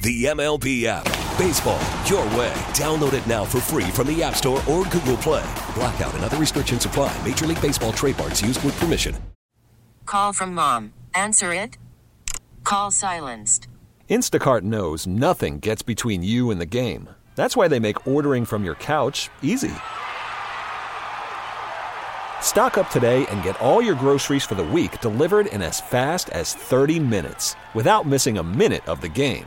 The MLB app. Baseball, your way. Download it now for free from the App Store or Google Play. Blackout and other restrictions apply. Major League Baseball trademarks used with permission. Call from mom. Answer it. Call silenced. Instacart knows nothing gets between you and the game. That's why they make ordering from your couch easy. Stock up today and get all your groceries for the week delivered in as fast as 30 minutes without missing a minute of the game.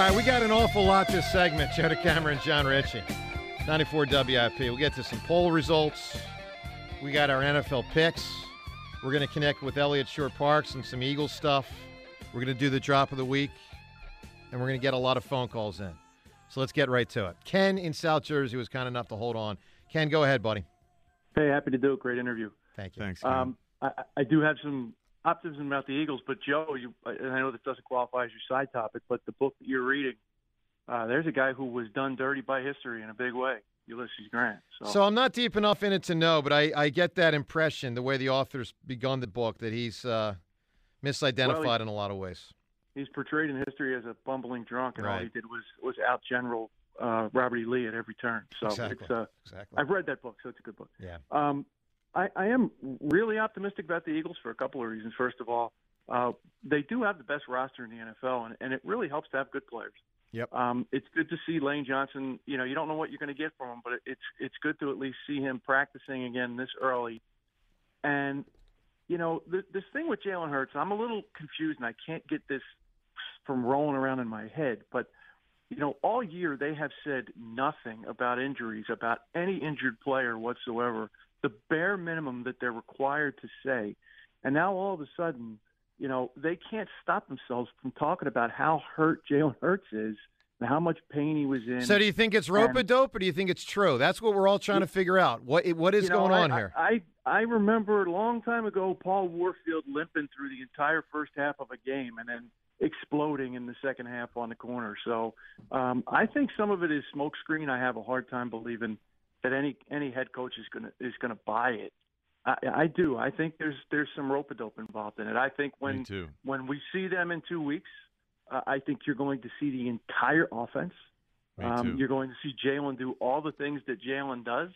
All right, we got an awful lot this segment. Joe Cameron, John Ritchie, 94 WIP. We'll get to some poll results. We got our NFL picks. We're going to connect with Eliot Shorr-Parks and some Eagles stuff. We're going to do the drop of the week, and we're going to get a lot of phone calls in. So let's get right to it. Ken in South Jersey was kind enough to hold on. Ken, go ahead, buddy. Hey, happy to do it. Great interview. Thank you. Thanks. Um, I, I do have some optimism about the Eagles, but Joe, you, and I know this doesn't qualify as your side topic, but the book that you're reading, uh, there's a guy who was done dirty by history in a big way, Ulysses Grant. So, So I'm not deep enough in it to know, but I, I get that impression the way the author's begun the book that he's uh, misidentified Well, he- in a lot of ways. he's portrayed in history as a bumbling drunk, and all he did was was out General uh, Robert E. Lee at every turn. So Exactly. it's uh, Exactly. I've read that book, so it's a good book. Yeah. Um, I, I am really optimistic about the Eagles for a couple of reasons. First of all, uh, they do have the best roster in the NFL, and, and it really helps to have good players. Yep. Um, it's good to see Lane Johnson. You know, you don't know what you're going to get from him, but it, it's it's good to at least see him practicing again this early. And you know, th- this thing with Jalen Hurts, I'm a little confused, and I can't get this from rolling around in my head. But you know, all year they have said nothing about injuries, about any injured player whatsoever. The bare minimum that they're required to say. And now all of a sudden, you know, they can't stop themselves from talking about how hurt Jalen Hurts is and how much pain he was in. So do you think it's rope a dope or do you think it's true? That's what we're all trying to figure out. What what is you know, going I, on here? I, I I remember a long time ago Paul Warfield limping through the entire first half of a game and then exploding in the second half on the corner. So um, I think some of it is smokescreen. I have a hard time believing that any any head coach is gonna is gonna buy it. I, I do. I think there's there's some rope a dope involved in it. I think when when we see them in two weeks, uh, I think you're going to see the entire offense. Um, you're going to see Jalen do all the things that Jalen does,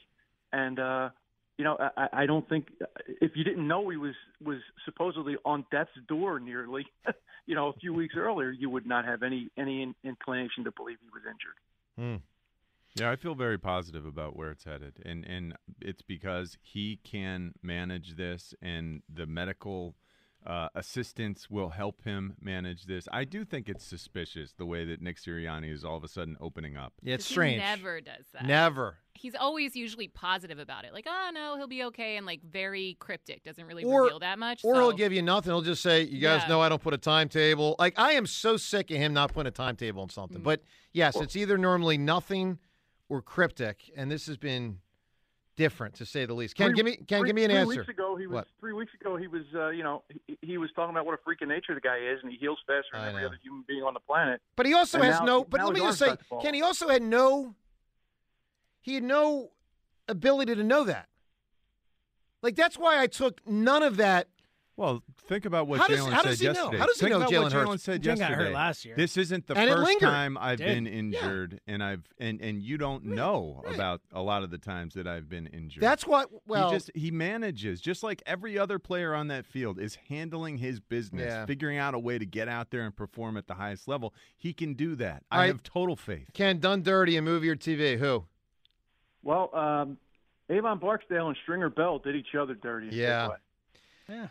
and uh, you know I, I don't think if you didn't know he was was supposedly on death's door nearly, you know, a few weeks earlier, you would not have any any inclination to believe he was injured. Hmm. Yeah, I feel very positive about where it's headed, and and it's because he can manage this, and the medical uh, assistants will help him manage this. I do think it's suspicious the way that Nick Sirianni is all of a sudden opening up. Yeah, it's He strange. never does that. Never. He's always usually positive about it. Like, oh no, he'll be okay, and like very cryptic. Doesn't really Or- reveal that much. Or so. he'll give you nothing. He'll just say, "You guys Yeah. know I don't put a timetable." Like I am so sick of him not putting a timetable on something. Mm. But yes, it's either normally nothing or cryptic, and this has been different to say the least. Ken, Three- give me Ken, three- give me an three answer. Weeks ago, he was What? three weeks ago. He was, uh, you know, he, he was talking about what a freak of nature the guy is, and he heals faster than I every know. other human being on the planet. But he also And has now- no. But let me just say, arm's about to fall Ken, he also had no. He had no ability to know that. Like that's why I took none of that. Well, think about what How does- Jalen how said does he know? yesterday. How does he think know about Jalen what Hurts? Jalen said Jalen got hurt yesterday. last year. This isn't the And it first lingered. time I've Did. been Yeah. injured, and I've and and you don't know about a lot of the times that I've been injured. That's what. Well, he just he manages just like every other player on that field is handling his business, Yeah. figuring out a way to get out there and perform at the highest level. He can do that. All I right. have total faith. Ken done dirty in movie or TV. Who? Well, um, Avon Barksdale and Stringer Bell did each other dirty. in a big Yeah. way.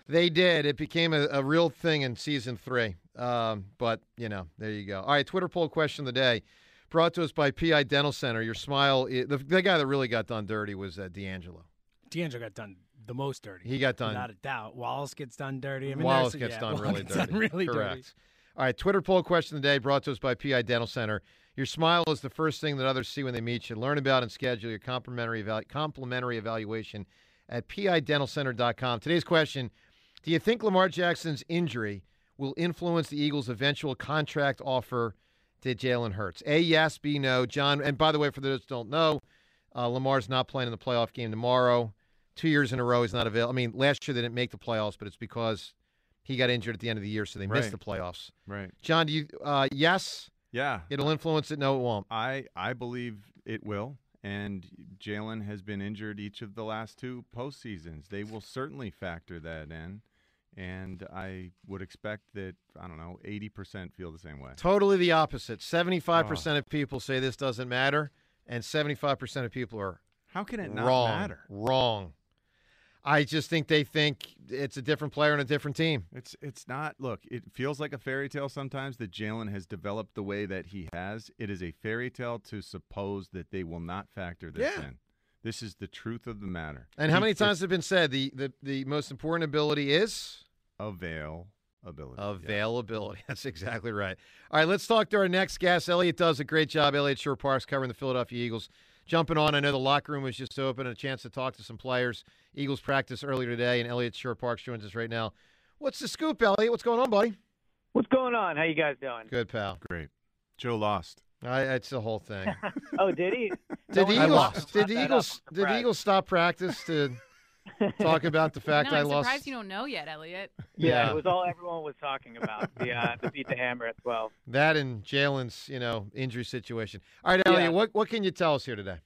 They did. It became a, a real thing in season three. Um, but, you know, there you go. All right, Twitter poll question of the day brought to us by PI Dental Center. Your smile, the, the guy that really got done dirty was uh, D'Angelo. D'Angelo got done the most dirty. He got done. without a doubt. Wallace gets done dirty. I mean, Wallace gets yeah, done Wallace really gets dirty. done really Correct. dirty. All right, Twitter poll question of the day brought to us by PI Dental Center. Your smile is the first thing that others see when they meet you. Learn about and schedule your complimentary, eval- complimentary evaluation at pidentalcenter.com. Today's question Do you think Lamar Jackson's injury will influence the Eagles' eventual contract offer to Jalen Hurts? A, yes, B, no. John, and by the way, for those who don't know, uh, Lamar's not playing in the playoff game tomorrow. Two years in a row, he's not available. I mean, last year they didn't make the playoffs, but it's because he got injured at the end of the year, so they missed the playoffs. Right. John, do you? Uh, yes, Yeah. it'll influence it. No, it won't. I I believe it will. And Jalen has been injured each of the last two postseasons. They will certainly factor that in. And I would expect that, I don't know, 80% feel the same way. Totally the opposite. 75% of people say this doesn't matter, and seventy-five percent of people are How can it not wrong. matter? Wrong. I just think they think it's a different player and a different team. It's it's not. Look, it feels like a fairy tale sometimes that Jalen has developed the way that he has. It is a fairy tale to suppose that they will not factor this Yeah. in. This is the truth of the matter. And how many times it been said the the, the most important ability is avail ability? yeah. availability? That's exactly right. All right, let's talk to our next guest. Elliot does a great job. Eliot Shorr-Parks covering the Philadelphia Eagles. Jumping on, I know the locker room was just open, a chance to talk to some players. Eagles practice earlier today, and Eliot Shorr-Parks joins us right now. What's the scoop, Elliot? What's going on, buddy? What's going on? How you guys doing? Good, pal. Great. Joe lost. I, it's the whole thing. Oh, did he? Did the Eagles? lost. Did the Eagles? up. I'm Did the. Eagles stop practice to talk about the fact no, I I'm lost? surprised you don't know yet, Elliot. Yeah, it was all everyone was talking about. The uh, the beat the hammer at twelve. That and Jalen's, you know, injury situation. All right, Elliot, Yeah. what what can you tell us here today?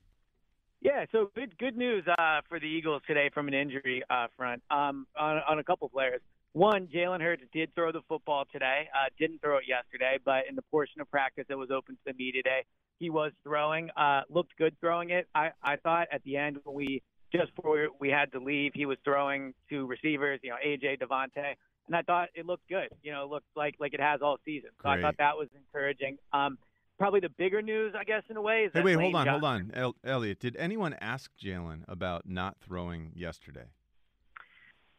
Yeah, so good good news uh, for the Eagles today from an injury uh, front um, on, on a couple players. One, Jalen Hurts did throw the football today. Uh, didn't throw it yesterday, but in the portion of practice that was open to the media today, he was throwing. Uh, looked good throwing it. I, I thought at the end when we just before we had to leave, he was throwing to receivers. You know, AJ DeVonta, and I thought it looked good. You know, it looked like like it has all season. So I thought that was encouraging. Um, probably the bigger news, I guess, in a way. Is Hey, that wait, hold on, hold on, El- Elliot. Did anyone ask Jalen about not throwing yesterday?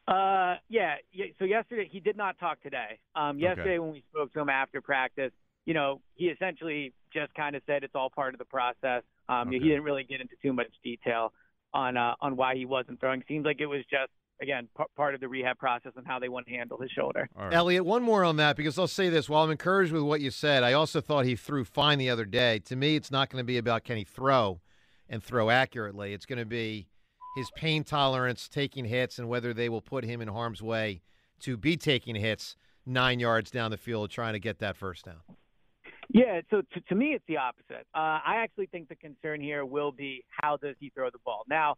Uh, yeah. So yesterday he did not talk today. Um, Okay. yesterday when we spoke to him after practice, you know, he essentially just kind of said it's all part of the process. Um, Okay. He didn't really get into too much detail on uh, on why he wasn't throwing. Seems like it was just again p- part of the rehab process and how they want to handle his shoulder. Elliot, one more on that because I'll say this. While I'm encouraged with what you said, I also thought he threw fine the other day. To me, it's not going to be about can he throw and throw accurately. It's going to be his pain tolerance, taking hits, and whether they will put him in harm's way to be taking hits nine yards down the field trying to get that first down. Yeah, so to, to me, it's the opposite. Uh, I actually think the concern here will be how does he throw the ball. Now,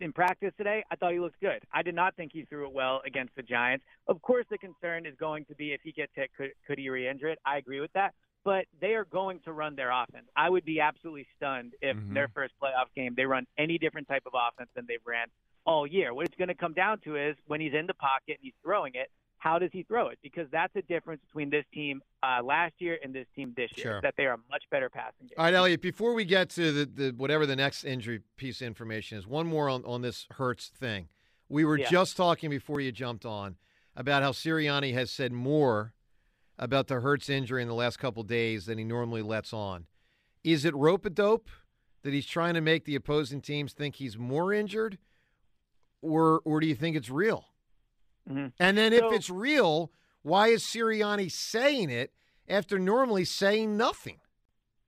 in practice today, I thought he looked good. I did not think he threw it well against the Giants. Of course, the concern is going to be if he gets hit, could, could he re-injure it? I agree with that. But they are going to run their offense. I would be absolutely stunned if Mm-hmm. their first playoff game they run any different type of offense than they've ran all year. What it's going to come down to is when he's in the pocket and he's throwing it, how does he throw it? Because that's the difference between this team uh, last year and this team this year. Sure. That they are a much better passing game. All right, Elliot, before we get to the, the whatever the next injury piece of information is, one more on, on this Hurts thing. We were Yeah. just talking before you jumped on about how Sirianni has said more about the Hurts injury in the last couple days than he normally lets on. Is it rope a dope that he's trying to make the opposing teams think he's more injured, or or do you think it's real? Mhm. And then if it's real, why is Sirianni saying it after normally saying nothing?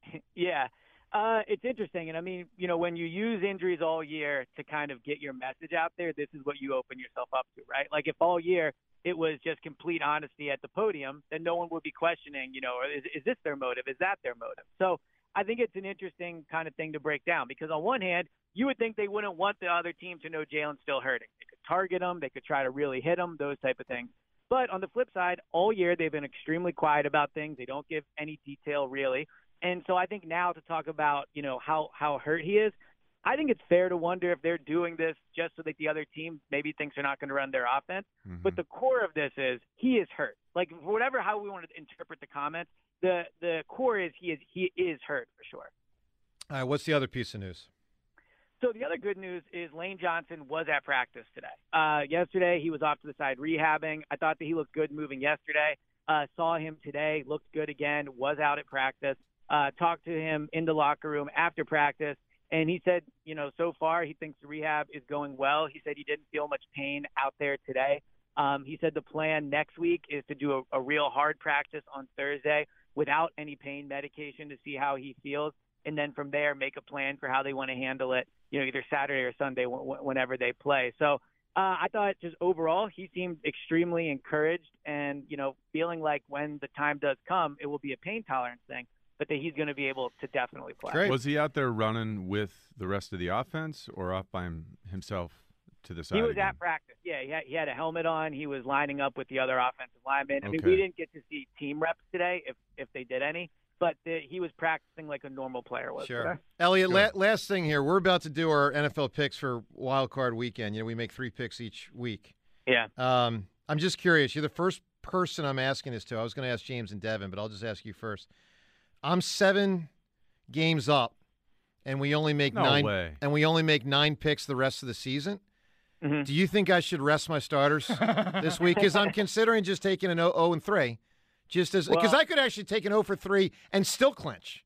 Yeah. Uh, it's interesting. And I mean, you know, when you use injuries all year to kind of get your message out there, this is what you open yourself up to, right? Like if all year it was just complete honesty at the podium, then no one would be questioning, you know, is, is this their motive? Is that their motive? So I think it's an interesting kind of thing to break down because on one hand, you would think they wouldn't want the other team to know Jalen's still hurting. They could target him, they could try to really hit him, those type of things. But on the flip side, all year they've been extremely quiet about things. They don't give any detail really. And so I think now to talk about, you know, how how hurt he is, I think it's fair to wonder if they're doing this just so that the other team maybe thinks they're not going to run their offense. But mm-hmm. the core of this is he is hurt. Like whatever how we want to interpret the comments, the the core is he is he is hurt for sure. All right, what's the other piece of news? So the other good news is Lane Johnson was at practice today. Uh, yesterday he was off to the side rehabbing. I thought that he looked good moving yesterday. Uh, saw him today, looked good again. Was out at practice. Uh, talked to him in the locker room after practice, and he said, you know, so far he thinks the rehab is going well. He said he didn't feel much pain out there today. Um, he said the plan next week is to do a, a real hard practice on Thursday without any pain medication to see how he feels, and then from there make a plan for how they want to handle it. You know, either Saturday or Sunday, w- w- whenever they play. So uh, I thought just overall he seemed extremely encouraged, and you know, feeling like when the time does come, it will be a pain tolerance thing, but that he's going to be able to definitely play. Was he out there running with the rest of the offense or off by himself to the side? He was again? at practice. Yeah, he had, he had a helmet on. He was lining up with the other offensive linemen. I mean, Okay. we didn't get to see team reps today, if if they did any, but the, he was practicing like a normal player was. Sure. today. Elliot, la- last thing here. We're about to do our NFL picks for Wild Card Weekend. You know, we make three picks each week. Yeah. Um, I'm just curious. You're the first person I'm asking this to. I was going to ask James and Devin, but I'll just ask you first. I'm seven games up, and we only make No nine. way. And we only make nine picks the rest of the season. Mm-hmm. Do you think I should rest my starters this week? Because I'm considering just taking an 0 and 3, just as because Well- I could actually take an 0 for 3 and still clinch.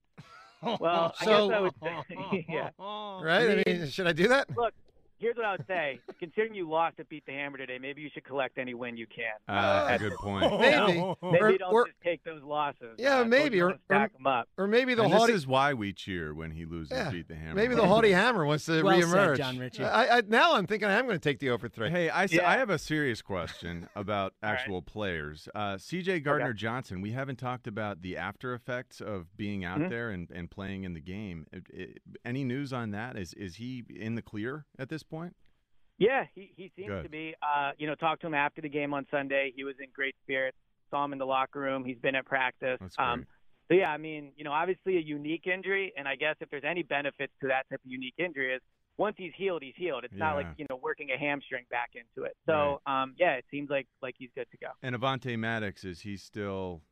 Well, So- I guess I would say, yeah. Right? I mean, should I do that? Look, here's what I would say. Considering you lost to beat the Hammer today, maybe you should collect any win you can. Ah, at good point. You Maybe. Or- Maybe don't or- just take those losses. Yeah, uh, maybe, Or, or- stack them up. Or maybe the and this haughty. is why we cheer when he loses, Yeah. beat the hammer. Maybe the haughty hammer wants to Well said. John Ritchie. I, I, now I'm thinking I am going to take the 0 for 3. Hey, I, s- Yeah. I have a serious question about actual players. Uh, C.J. Gardner Johnson. We haven't talked about the after effects of being out Mhm. there and, and playing in the game. It- it- any news on that? Is is he in the clear at this point? Yeah, he he seems Good. to be. Uh, you know, talked to him after the game on Sunday. He was in great spirits. Saw him in the locker room. He's been at practice. That's Um, so yeah, I mean, you know, obviously a unique injury, and I guess if there's any benefits to that type of unique injury is once he's healed, he's healed. It's not like you know working a hamstring back into it. So um, yeah, it seems like like he's good to go. And Avonte Maddox is he still,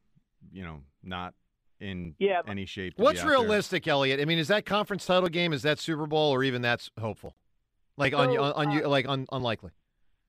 you know, not in Yeah, any shape. to What's be out there. realistic, Elliot? I mean, is that conference title game? Is that Super Bowl, or even that's hopeful? Like on, So, on, on you, uh, like un, unlikely.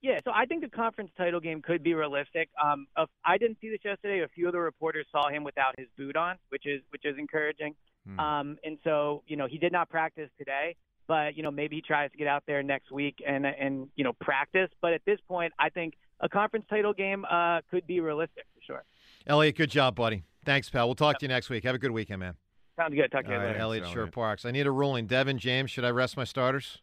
Yeah, so I think the conference title game could be realistic. Um, of- I didn't see this yesterday. A few of the reporters saw him without his boot on, which is which is encouraging. Hmm. Um, and so you know he did not practice today, but you know maybe he tries to get out there next week and and you know practice. But at this point, I think a conference title game uh, could be realistic for sure. Elliot, good job, buddy. Thanks, pal. We'll talk to you next week. Have a good weekend, man. Sounds good. Talk to you All right, later. Elliot Thanks, Sure Elliot. Parks. I need a ruling. Devin James, should I rest my starters?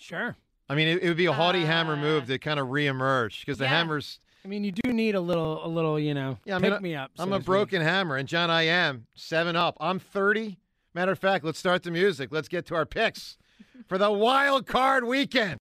Sure. I mean, it, it would be a haughty Uh, hammer move to kind of reemerge because the yeah. hammers. I mean, you do need a little, a little, you know, Yeah, I pick mean, me up. I'm so a to speak. broken hammer, and John, I am seven up. I'm 30. Matter of fact, let's start the music. Let's get to our picks for the wild card weekend.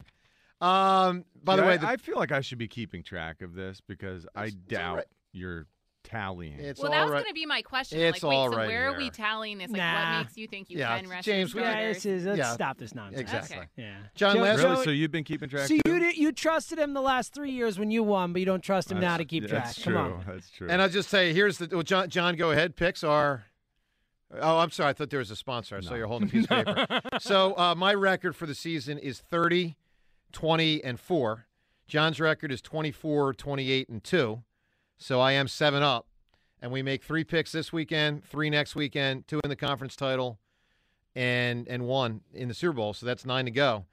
Um, by the way, I, the, I feel like I should be keeping track of this because I It's- it's all doubt right. you're tallying. it's well, all that was right. going to be my question. It's like, wait, all so right where are we tallying this? Like, Nah. what makes you think you Yeah, can rest James, your we- Yeah, this is, let's Yeah. stop this nonsense. Exactly. Okay. Yeah. John, Joe- last- really? So you've been keeping track? See, too? you did, you trusted him the last three years when you won, but you don't trust him now to keep track. That's Come true. on. That's true. And I'll just say, here's the well, John. John, go ahead. Picks are. Oh, I'm sorry. I thought there was a sponsor. I saw you're holding a piece of paper. so uh, my record for the season is 30, 20, and four. John's record is 24, 28, and two. So I am seven up, and we make three picks this weekend, three next weekend, two in the conference title, and and one in the Super Bowl. So that's nine to go.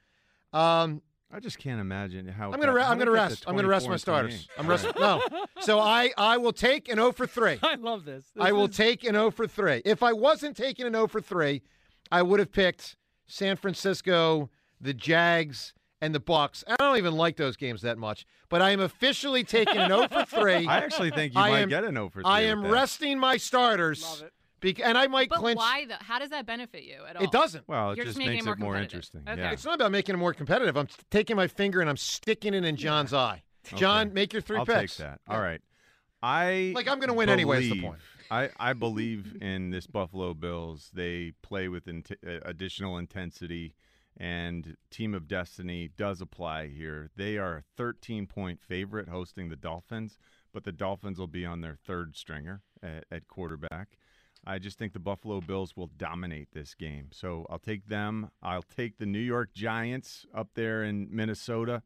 Um, I just can't imagine how. I'm gonna re- I'm gonna rest. I'm gonna rest my starters. I'm All rest. No. So I I will take an 0 for three. I love this. I This will is- take an 0 for 3. If I wasn't taking an 0 for 3, I would have picked San Francisco, the Jags, and the Bucks. I don't even like those games that much, but I am officially taking an 0 for 3. I actually think you I might am- get an 0 for 3 I am resting my starters. Love it. bec- and I might But clinch. why though? How does that benefit you at all? It doesn't. Well, it You're just just making makes it more it more interesting. Okay. Yeah. It's not about making it more competitive. I'm taking my finger and I'm sticking it in John's eye. John, Okay. make your 3 I'll picks. take that. All right. I Like, I'm gonna win anyway, is the point. I, I believe in this Buffalo Bills. They play with int- uh, additional intensity, and Team of Destiny does apply here. They are a 13 point favorite hosting the Dolphins, but the Dolphins will be on their third stringer at, at quarterback. I just think the Buffalo Bills will dominate this game. So I'll take them. I'll take the New York Giants up there in Minnesota.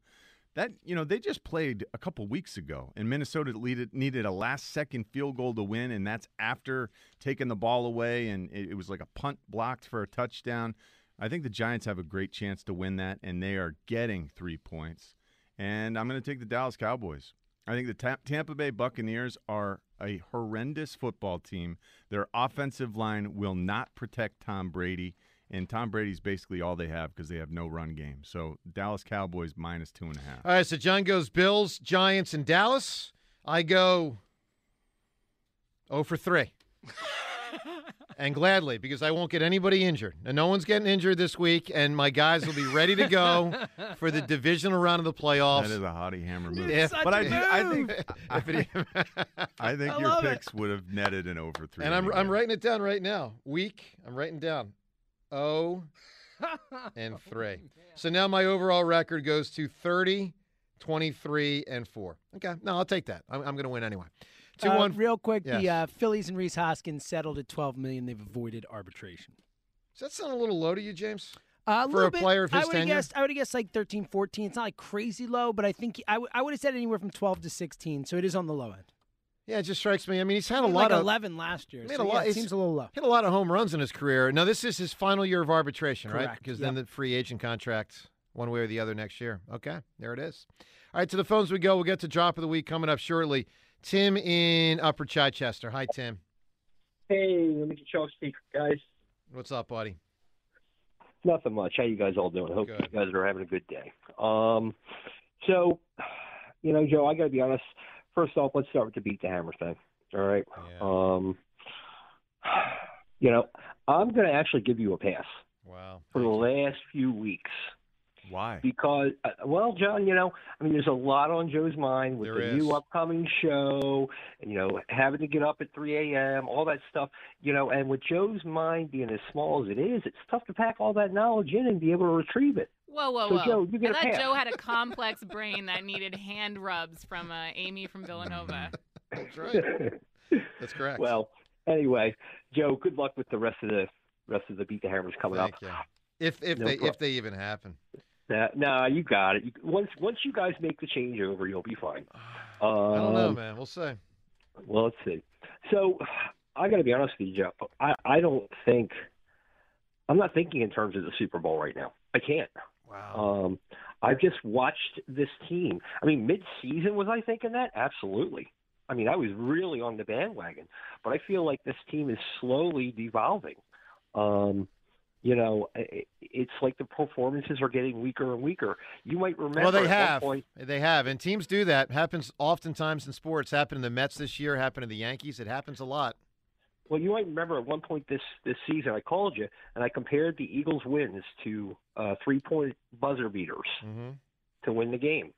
That you know they just played a couple weeks ago, and Minnesota needed a last second field goal to win, and that's after taking the ball away, and it was like a punt blocked for a touchdown. I think the Giants have a great chance to win that, and they are getting three points. And I'm going to take the Dallas Cowboys. I think the Ta- Tampa Bay Buccaneers are a horrendous football team. Their offensive line will not protect Tom Brady, and Tom Brady's basically all they have because they have no run game. So Dallas Cowboys minus two and a half. All right, so John goes Bills, Giants, and Dallas. I go 0 for 3. and gladly, because I won't get anybody injured. And no one's getting injured this week, and my guys will be ready to go for the divisional round of the playoffs. That is a hottie hammer move. If- but I, do, I think If it- I think I your love it. picks would have netted an over three. and I'm, anyway. I'm writing it down right now. Week, I'm writing down 0 and 3. So now my overall record goes to 30, 23, and 4. Okay, no, I'll take that. I'm, I'm going to win anyway. 2 Uh, 1. real quick, the uh, Phillies and Rhys Hoskins settled at 12 million. They've avoided arbitration. Does that sound a little low to you, James? Uh, For little a bit. player of his I would have tenure? guessed. I would have guessed like 13, 14. It's not like crazy low, but I think I would would have said anywhere from 12 to 16. So it is on the low end. Yeah, it just strikes me. I mean, he's had a Like lot of 11 last year. made So a yeah, lot- it seems a little low. hit a lot of home runs in his career. Now this is his final year of arbitration, right? Correct, Because then the free agent contract, one way or the other, next year. Okay, there it is. All right, to the phones we go. We'll get to drop of the week coming up shortly. Tim in Upper Chichester. Hi, Tim. Hey, let me get y'all speak, guys. What's up, buddy? Nothing much. How you guys all doing? Hope Good. you guys are having a good day. Um, so, you know, Joe, I got to be honest. First off, let's start with the beat the hammer thing. All right. Um, you know, I'm going to actually give you a pass Wow. for the last few weeks Why? because, uh, well, John, you know, I mean, there's a lot on Joe's mind with There the is. new upcoming show, and you know, having to get up at 3 a.m., all that stuff, you know, and with Joe's mind being as small as it is, it's tough to pack all that knowledge in and be able to retrieve it. Whoa, whoa, So, whoa! Joe, you get I a thought pass. Joe had a complex brain that needed hand rubs from uh, Amy from Villanova. That's right. That's correct. Well, anyway, Joe, good luck with the rest of the rest of the beat the hammers coming Thank up. you. If if No they prob- if they even happen. Nah, nah, you got it. You, once once you guys make the changeover, you'll be fine. I don't know, Um, man. We'll see. Well, let's see. So, I got to be honest with you, Joe. I I don't think I'm not thinking in terms of the Super Bowl right now. I can't. Wow. Um, I've just watched this team. I mean, mid-season was I thinking that? Absolutely. I mean, I was really on the bandwagon, but I feel like this team is slowly devolving. Um, you know, it's like the performances are getting weaker and weaker. You might remember well, they at one have. point- They have, and teams do that. Happens oftentimes in sports. Happened in the Mets this year. Happened in the Yankees. It happens a lot. Well, you might remember at one point this this season, I called you and I compared the Eagles' wins to uh, three point buzzer beaters Mm-hmm. to win the game,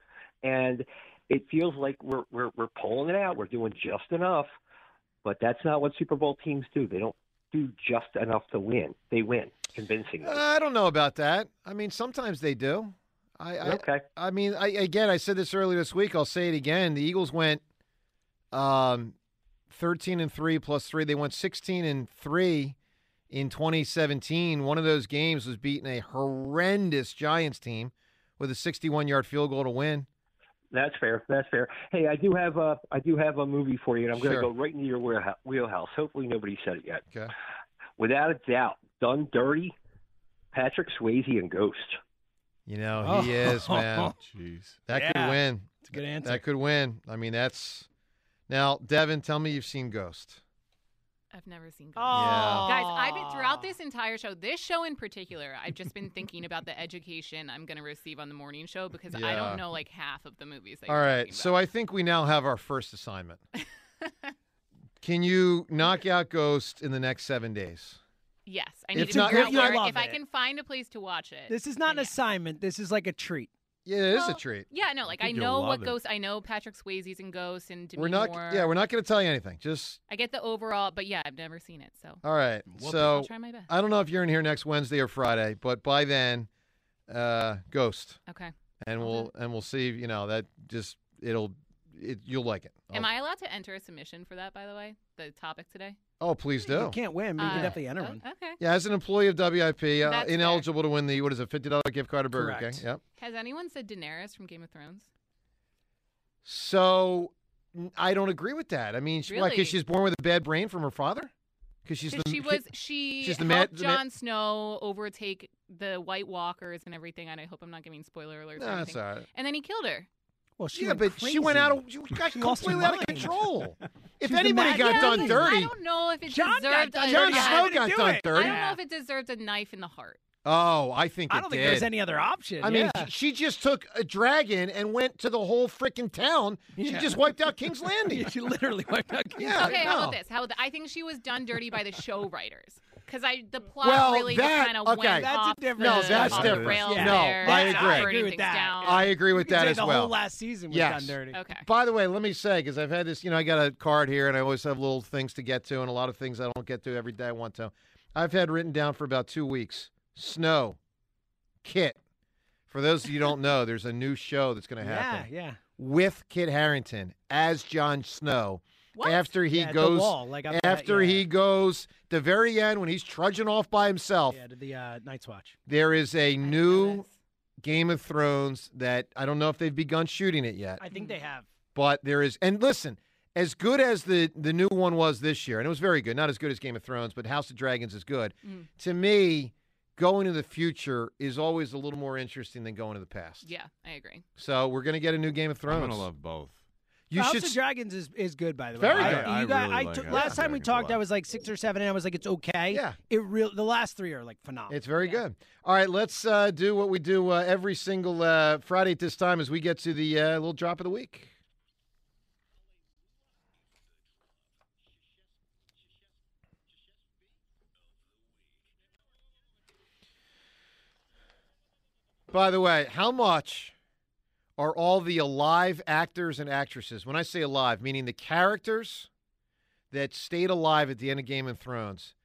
and it feels like we're we're we're pulling it out. We're doing just enough, but that's not what Super Bowl teams do. They don't do just enough to win. They win convincingly. I don't know about that. I mean, sometimes they do. I, I Okay. I mean, I, again, I said this earlier this week. I'll say it again. The Eagles went um, thirteen and three plus three. They went sixteen and three in 2017. One of those games was beating a horrendous Giants team with a 61 yard field goal to win. That's fair. That's fair. Hey, I do have a I do have a movie for you, and I'm going to go right into your wheelhouse. Hopefully, nobody said it yet. Okay. Without a doubt, done dirty. Patrick Swayze and Ghost. You know, he oh. is, man. Jeez. That Yeah. could win. It's a good answer. That could win. I mean, that's. Now, Devin, tell me you've seen Ghost. I've never seen Ghost. Oh. Guys, I've been throughout this entire show, this show in particular, I've just been thinking about the education I'm going to receive on the morning show because I don't know like half of the movies. That All you're right. talking So I think we now have our first assignment. Can you knock out Ghost in the next seven days? Yes, I If need to not- figure if out not- where. love If I it. can find a place to watch it. This is not an assignment. This is like a treat. Yeah, it is Well, a treat. Yeah, no, like I, think you'll know what love it. Ghost. I know Patrick Swayze's in Ghost and Demi We're not. Moore. Yeah, we're not going to tell you anything. Just I get the overall, but yeah, I've never seen it, so. all right. Whoop. So I'll try my best. I don't know if you're in here next Wednesday or Friday, but by then, uh, Ghost, Okay. and we'll and we'll see. You know that just it'll it you'll like it. Am I allowed to enter a submission for that? By the way, the topic today. Oh, please do. You can't win, but you can Uh, definitely enter oh, one. Okay. Yeah, as an employee of WIP, uh, That's fair. ineligible to win the what is it, fifty dollar gift card to Burger Correct. King. Yep. Has anyone said Daenerys from Game of Thrones? So n- I don't agree with that. I mean, she, why? Really? Because she's born with a bad brain from her father. Because she's the she was she she's the helped mad- the mad- Jon Snow overtake the White Walkers and everything. And I hope I'm not giving spoiler alerts. No, or that's anything. all right. And then he killed her. Well, she yeah, went but she went out of she got She completely out of control. if anybody got lady. done I don't know if it Jon got deserved. done a Jon dirty. Snow got do done it. dirty. I don't know if it deserved a knife in the heart. oh, I think I don't think did. there's any other option. I mean, she just took a dragon and went to the whole freaking town. She Yeah. just wiped out King's Landing. she literally wiped out. King's Yeah, okay, no. how about this? How about I think she was done dirty by the show writers because I the plot Well, really that- just kind of okay. went That's a off different- the, No, that's off the different. rails Yeah. No, there, I agree. I agree with that. down. I agree with You that say as the well. whole last season was Yes. done dirty. Okay. By the way, let me say because I've had this, you know, I got a card here, and I always have little things to get to, and a lot of things I don't get to every day I want to. I've had written down for about two weeks. Snow, Kit. For those of you don't know, there's a new show that's going to happen. Yeah, happen yeah. with Kit Harington as Jon Snow. What? After he Yeah, goes, wall, like after that, yeah. he goes, the very end when he's trudging off by himself, Yeah, to the uh, Night's Watch. there is a I new. Game of Thrones that I don't know if they've begun shooting it yet. I think they have. but there is and listen as good as the the new one was this year and it was very good not as good as game of thrones but house of dragons is good Mm. to me going to the future is always a little more interesting than going to the past Yeah, I agree. so we're going to get a new game of Thrones. I'm gonna love both. You House should of Dragons is, is good, by the way. Very good. I, you got, really I like last time we talked, I was like six or seven, and I was like, it's okay. Yeah. It real. The last three are like phenomenal. it's very good all right let's uh, do what we do uh, every single uh, friday at this time as we get to the uh, little drop of the week By the way, how much are all the alive actors and actresses? When I say alive, meaning the characters that stayed alive at the end of Game of Thrones,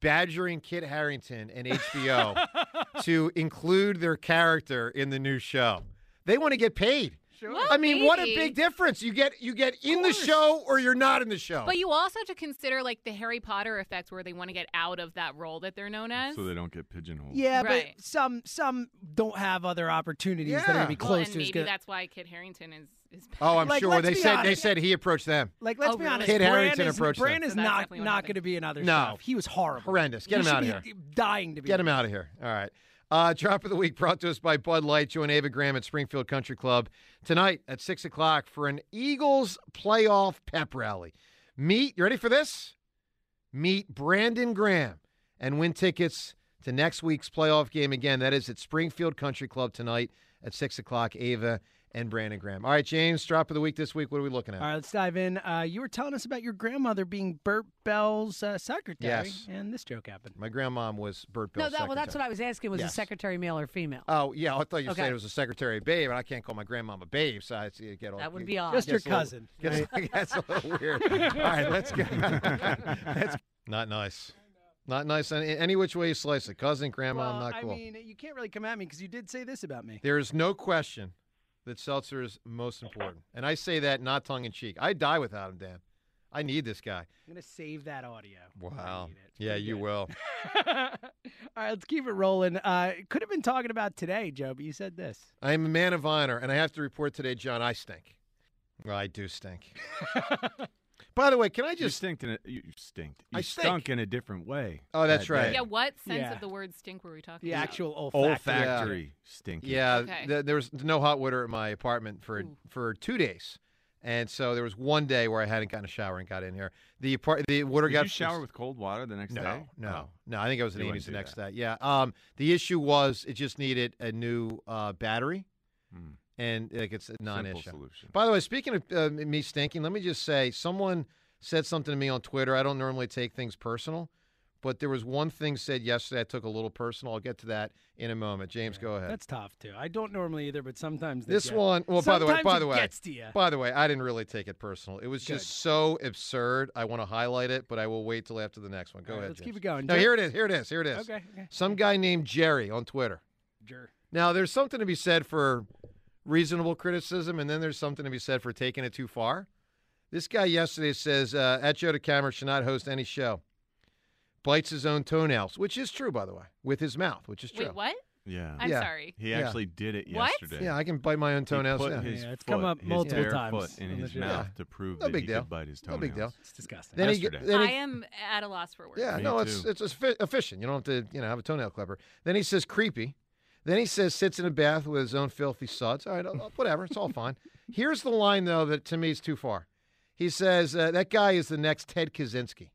badgering Kit Harington and HBO to include their character in the new show. They want to get paid. Sure. I mean, what a big difference! You get you get in the show or you're not in the show. But you also have to consider like the Harry Potter effect, where they want to get out of that role that they're known as. So they don't get pigeonholed. Yeah, Right. but some some don't have other opportunities that are gonna be Well, close and to as maybe good. that's why Kit Harington is is. oh, I'm Like, sure they be said they said he approached them. Like, let's Oh, be honest. Kid Bran Harrington is, approached Bran them. is So not not going to be another No. stuff. He was horrible. Horrendous. Get He him out of here. Dying to be. Get him out of here. All right. Uh, drop of the week brought to us by Bud Light. Join Ava Graham at Springfield Country Club tonight at 6 o'clock for an Eagles playoff pep rally. Meet, you ready for this? Meet Brandon Graham and win tickets to next week's playoff game again. That is at Springfield Country Club tonight at 6 o'clock. Ava and Brandon Graham. All right, James, drop of the week this week. What are we looking at? All right, let's dive in. Uh, you were telling us about your grandmother being Bert Bell's uh, secretary, Yes. and this joke happened. My grandmom was Bert No, Bell's that, well, that's what. I was asking. Was Yes. the secretary male or female? Oh yeah, I thought you Okay. said it was a secretary babe, and I can't call my grandmom a babe, so I see you get all That would be odd. Just your gets a little- cousin. Gets, gets a little weird. all right, let's go. That's not nice. Not nice any, any which way you slice it. Cousin, grandma, well, not cool. I mean, you can't really come at me because you did say this about me. there is no question that seltzer is most important, and I say that not tongue in cheek. I die without him, Dan. I need this guy. I'm gonna save that audio. Wow. Yeah, you will. All right, let's keep it rolling. Uh, could have been talking about today, Joe, but you said this. I am a man of honor, and I have to report today, John. I stink. Well, I do stink. By the way, can I just? stinked in a, you stinked. You I stunk stink. in a different way. Oh, that's that right. day. Yeah, what sense Yeah. of the word stink were we talking The about? actual olfactory. Olfactory stinky. Yeah, Okay. th- there was no hot water in my apartment for Ooh. for two days, and so there was one day where I hadn't gotten a shower and got in here. The apart the water Did got you shower with cold water the next no, day? no, Oh. no. I think I was at You Amy's wouldn't the do next that. day. Yeah. Um, the issue was it just needed a new uh, battery, Hmm. And like it's a non-issue. Simple solution. By the way, speaking of uh, me stinking, let me just say someone said something to me on Twitter. I don't normally take things personal, but there was one thing said yesterday I took a little personal. I'll get to that in a moment. James, go ahead. That's tough too. I don't normally either, but sometimes This get- one, well, by the way, by the way, gets to you. by the way, I didn't really take it personal. It was just so absurd. I want to highlight it, but I will wait till after the next one. Go All right, ahead. let's James. keep it going. No, here it is. Here it is. Here it is. Okay, okay. Some guy named Jerry on Twitter. Jer- Now, there's something to be said for reasonable criticism, and then there's something to be said for taking it too far. This guy yesterday says, uh, at Joe DeCamara should not host any show. Bites his own toenails, which is true, by the way, with his mouth, which is true. Wait, what? Yeah. I'm Yeah. sorry. He Yeah. actually did it What? yesterday. Yeah, I can bite my own toenails. He put yeah. his Yeah, it's foot, come up his multiple bare times foot in on the his show. mouth Yeah. to prove No that big he deal. could bite his No toenails. big deal. It's disgusting. Then he, Yesterday. then I he, am at a loss for words. Yeah, Me no, it's too. it's effi- efficient. You don't have to, you know, have a toenail clipper. Then he says creepy. Then he says sits in a bath with his own filthy suds. All right, I'll- I'll- whatever, it's all fine. Here's the line though that to me is too far. He says uh, that guy is the next Ted Kaczynski.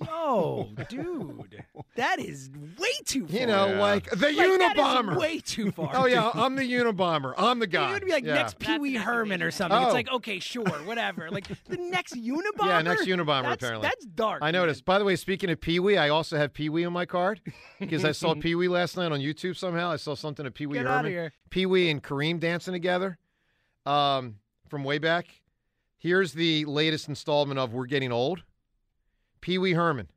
Yo, dude, that is way too far. You know, Yeah. like the Like, that is Unabomber. way too far. oh yeah. I'm the Unabomber. I'm the guy. It would be like yeah. next Pee Wee That's Herman or accusation. something. It's Oh. like okay, sure, whatever. Like the next Unabomber. Yeah, next Unabomber, That's- apparently. That's dark. I noticed. By the way, speaking of Pee Wee, I also have Pee Wee on my card because I saw Pee Wee last night on YouTube somehow. I saw something of Pee Wee Get Herman. here. Pee Wee and Kareem dancing together um, from way back. Here's the latest installment of We're Getting Old. Pee Wee Herman,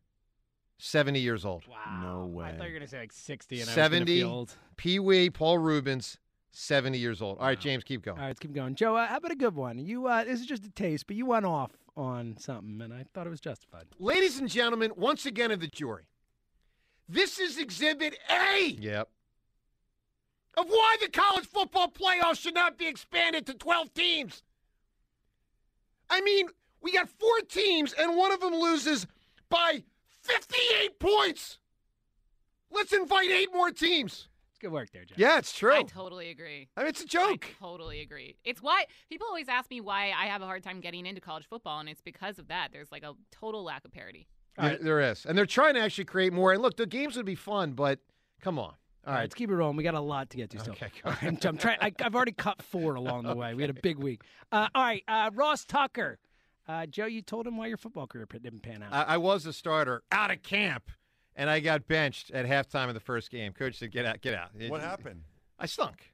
70 years old. Wow. No way. I thought you were gonna say like sixty, and I was 70. gonna feel old. Pee Wee, Paul Reubens, 70 years old. All right, James, keep going. All right, let's keep going. Joe, uh, how about a good one? You, uh, this is just a taste, but you went off on something, and I thought it was justified. Ladies and gentlemen, once again of the jury, this is Exhibit A. Yep. Of why the college football playoffs should not be expanded to 12 teams. I mean, we got four teams, and one of them loses by 58 points. Let's invite eight more teams. It's good work there, Joe. Yeah, it's true. I totally agree. I mean, it's a joke. I totally agree. It's why people always ask me why I have a hard time getting into college football, and it's because of that. There's like a total lack of parity. There- there is. And they're trying to actually create more. And look, the games would be fun, but come on. All right, let's keep it rolling. We got a lot to get to still. Okay, All right, I'm, I'm trying. I, I've already cut four along the way. We had a big week. Uh, all right, uh, Ross Tucker. Uh, Joe, you told him why your football career didn't pan out. I, I was a starter out of camp, and I got benched at halftime of the first game. Coach said, "Get out, get out." What happened? I stunk.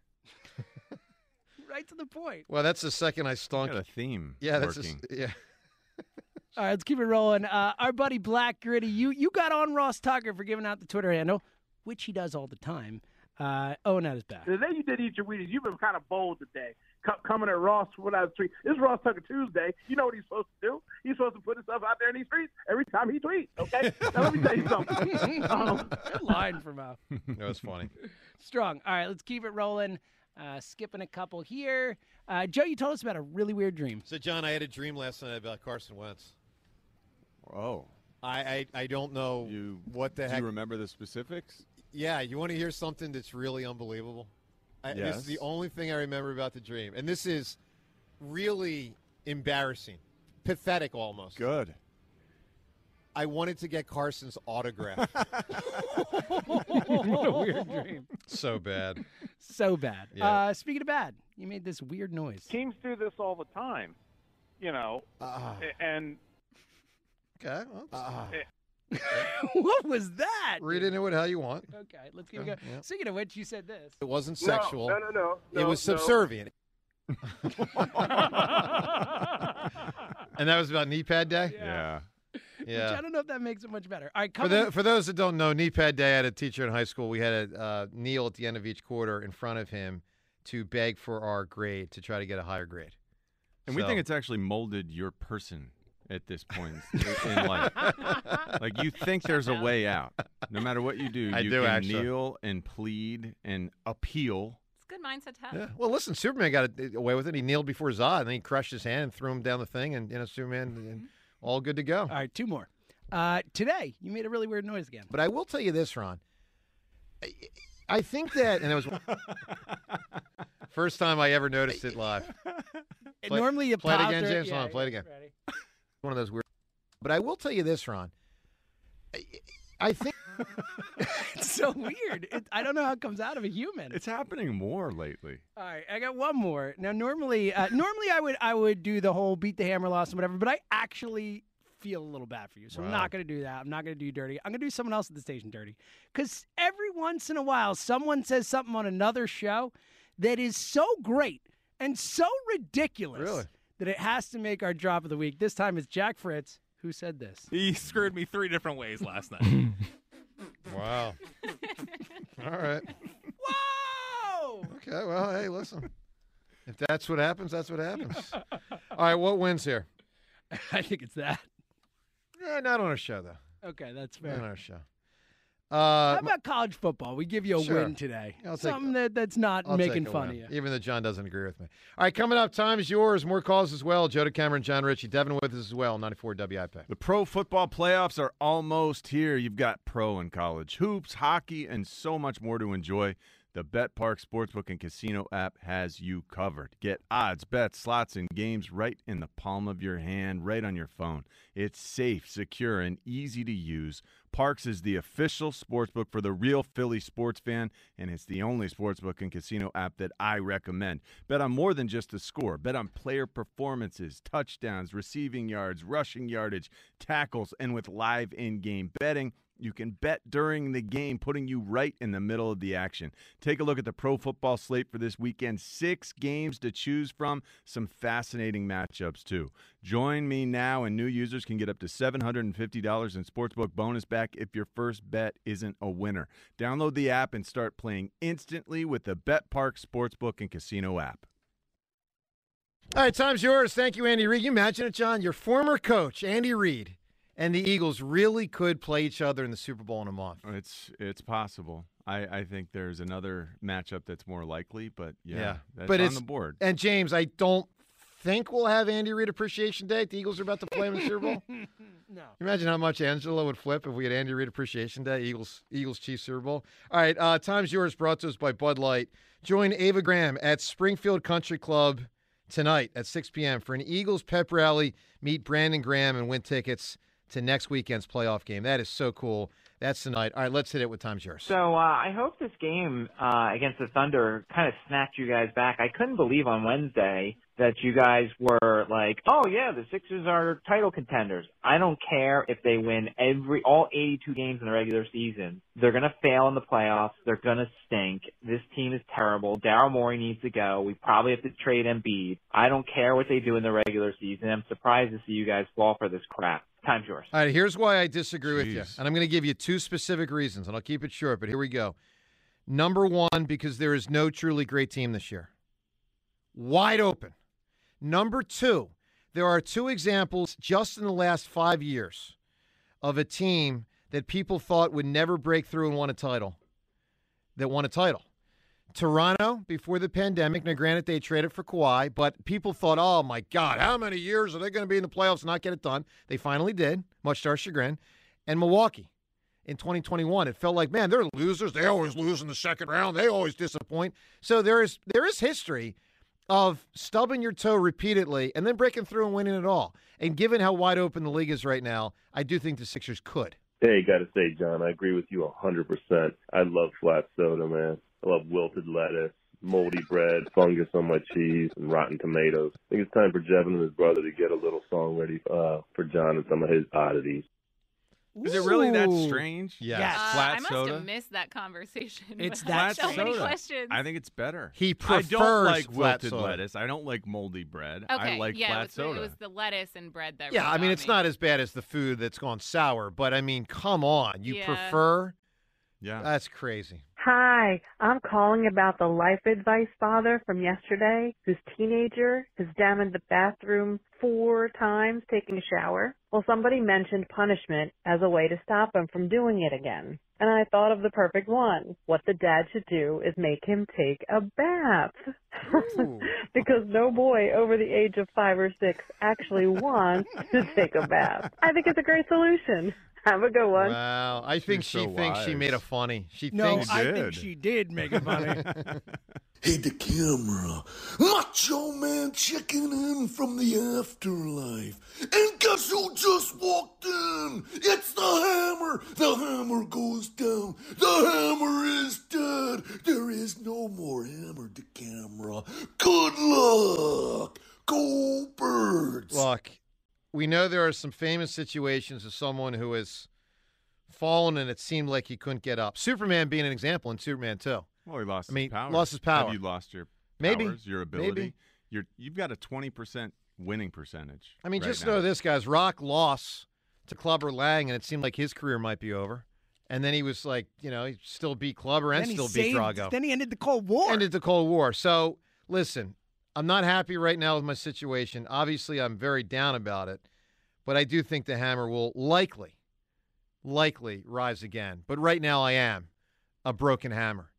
right to the point. Well, that's the second I stunk. Got a theme Yeah, that's the s- working. yeah. All right, let's keep it rolling. Uh, our buddy Black Gritty, you you got on Ross Tucker for giving out the Twitter handle, which he does all the time. Uh, oh, not his back. The day you did eat your Wheaties, you've been kind of bold today. Co- coming at Ross without a tweet. It's Ross Tucker Tuesday. You know what he's supposed to do? He's supposed to put himself out there in these streets every time he tweets. Okay. now let me tell you something. Um, Good line from Al. That was funny. Strong. All right, let's keep it rolling. Uh, skipping a couple here. Uh, Joe, you told us about a really weird dream. So, John, I had a dream last night about Carson Wentz. Oh. I, I, I don't know you, what the Do heck. Do you remember the specifics? Yeah, you want to hear something that's really unbelievable? I, This is the only thing I remember about the dream, and this is really embarrassing, pathetic almost. Good. I wanted to get Carson's autograph. what a weird dream. so bad. So bad. Yeah. Uh, speaking of bad, you made this weird noise. teams do this all the time, you know, a- and Okay. well, what was that? read into it how you want. Okay, let's keep Okay, going. yeah. Speaking of which, you said this. It wasn't sexual. no, no, no, no it was no. subservient. and that was about knee pad day. Yeah. Which Yeah. I don't know if that makes it much better. All right, For, the, for those that don't know, knee pad day. I had a teacher in high school. We had a uh, kneel at the end of each quarter in front of him to beg for our grade to try to get a higher grade. And we think it's actually molded your person at this point in in life. like you think there's a way out. No matter what you do, I you do, can actually. kneel and plead and appeal. It's a good mindset to have. Yeah. Well, listen, Superman got away with it. He kneeled before Zod, and then he crushed his hand and threw him down the thing, and you know, Superman, and all good to go. All right, two more. Uh, today, you made a really weird noise again. But I will tell you this, Ron. I, I think that, and it was first time I ever noticed it live. Play- Normally you play it again, James. yeah, Hold on, play it again. ready. One of those weird. But I will tell you this, Ron. I, I think It's so weird. It, I don't know how it comes out of a human. It's happening more lately. All right, I got one more. Now, normally, uh, normally I would I would do the whole beat the hammer loss and whatever, but I actually feel a little bad for you, so I'm not going to do that. I'm not going to do you dirty. I'm going to do someone else at the station dirty, because every once in a while, someone says something on another show that is so great and so ridiculous Really? That it has to make our drop of the week. This time it's Jack Fritz who said this. He screwed me three different ways last night. Wow. All right. Whoa! Okay. Well, hey, listen. If that's what happens, that's what happens. All right. What wins here? I think it's that. Yeah, not on our show though. Okay, that's Not on fair. our show. Uh, How about college football? We give you a Sure. win today. I'll take- Something that, that's not I'll making fun win, of you. Even though John doesn't agree with me. All right, coming up, time is yours. More calls as well. Joe DeCamara, John Ritchie, Devin with us as well. 94 WIP. The pro football playoffs are almost here. You've got pro and college hoops, hockey, and so much more to enjoy. The BetParx Sportsbook and Casino app has you covered. Get odds, bets, slots, and games right in the palm of your hand, right on your phone. It's safe, secure, and easy to use. Parx is the official sportsbook for the real Philly sports fan, and it's the only sportsbook and casino app that I recommend. Bet on more than just the score. Bet on player performances, touchdowns, receiving yards, rushing yardage, tackles, and with live in-game betting. You can bet during the game, putting you right in the middle of the action. Take a look at the pro football slate for this weekend. Six games to choose from, some fascinating matchups, too. Join me now, and new users can get up to $750 in Sportsbook bonus back if your first bet isn't a winner. Download the app and start playing instantly with the BetParx Sportsbook and Casino app. All right, time's yours. Thank you, Andy Reid. You imagine it, John? Your former coach, Andy Reid, and the Eagles really could play each other in the Super Bowl in a month. It's it's possible. I, I think there's another matchup that's more likely, but yeah, that's but on it's the board. And James, I don't think we'll have Andy Reid Appreciation Day. The Eagles are about to play in the Super Bowl. no. Imagine how much Angela would flip if we had Andy Reid Appreciation Day, Eagles Eagles Chiefs Super Bowl. All right, uh, time's yours. Brought to us by Bud Light. Join Ava Graham at Springfield Country Club tonight at 6 p.m. for an Eagles pep rally. Meet Brandon Graham and win tickets to next weekend's playoff game. That is so cool. That's tonight. All right, let's hit it with time's yours. So uh, I hope this game uh, against the Thunder kind of snapped you guys back. I couldn't believe on Wednesday that you guys were like, "Oh yeah, the Sixers are title contenders." I don't care if they win every all 82 games in the regular season. They're gonna fail in the playoffs. They're gonna stink. This team is terrible. Daryl Morey needs to go. We probably have to trade Embiid. I don't care what they do in the regular season. I'm surprised to see you guys fall for this crap. Time's yours. All right, here's why I disagree with you. And I'm going to give you two specific reasons, and I'll keep it short, but here we go. Number one, because there is no truly great team this year. wide open. Number two, there are two examples just in the last five years of a team that people thought would never break through and won a title that won a title. Toronto before the pandemic. Now, granted, they traded for Kawhi, but people thought, oh my God, how many years are they going to be in the playoffs and not get it done? They finally did, much to our chagrin. And Milwaukee in 2021, it felt like, man, they're losers. They always lose in the second round. They always disappoint. So there is there is history of stubbing your toe repeatedly and then breaking through and winning it all. And given how wide open the league is right now, I do think the Sixers could. Hey, got to say, John, I agree with you 100%. I love flat soda, man. I love wilted lettuce, moldy bread, fungus on my cheese, and rotten tomatoes. I think it's time for Jevin and his brother to get a little song ready uh, for John and some of his oddities. Is it really that Ooh. strange? Yes. Uh, Flat I must soda. have missed that conversation. It's but that so many soda. questions. I think it's better. He I prefers don't like flat wilted soda. lettuce. I don't like moldy bread. okay, I like yeah, flat it was, soda. it was the lettuce and bread that. Yeah, really I mean, it's me. not as bad as the food that's gone sour, but I mean, come on. You Yeah. prefer? Yeah. That's crazy. Hi, I'm calling about the life advice father from yesterday whose teenager is down in the bathroom four times taking a shower. Well, somebody mentioned punishment as a way to stop him from doing it again. And I thought of the perfect one. What the dad should do is make him take a bath. because no boy over the age of five or six actually wants to take a bath. I think it's a great solution. Have a good one. Wow. I think She's she so thinks she made a funny. She No, thinks I did. think she did make it funny. Hey, DeCamara. Macho Man checking in from the afterlife. And guess who just walked in? It's the hammer. The hammer goes down. The hammer is dead. There is no more hammer to camera. Good luck. Go birds. Look, we know there are some famous situations of someone who has fallen and it seemed like he couldn't get up. Superman being an example in Superman 2. well, he lost I mean, his power. lost his power. Have you lost your Maybe. your ability? Maybe. You're, you've got a 20% winning percentage. I mean, right just now. know this, guys. Rock lost to Clubber Lang, and it seemed like his career might be over. And then he was like, you know, he still beat Clubber and then he still beat saved, Drago. Then he ended the Cold War. ended the Cold War. So listen, I'm not happy right now with my situation. Obviously, I'm very down about it, but I do think the hammer will likely, likely rise again. But right now, I am a broken hammer,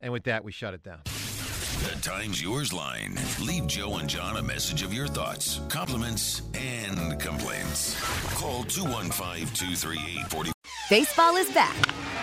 and with that, we shut it down. The Times Yours line. Leave Joe and John a message of your thoughts, compliments, and complaints. Call 215 238 40. Baseball is back,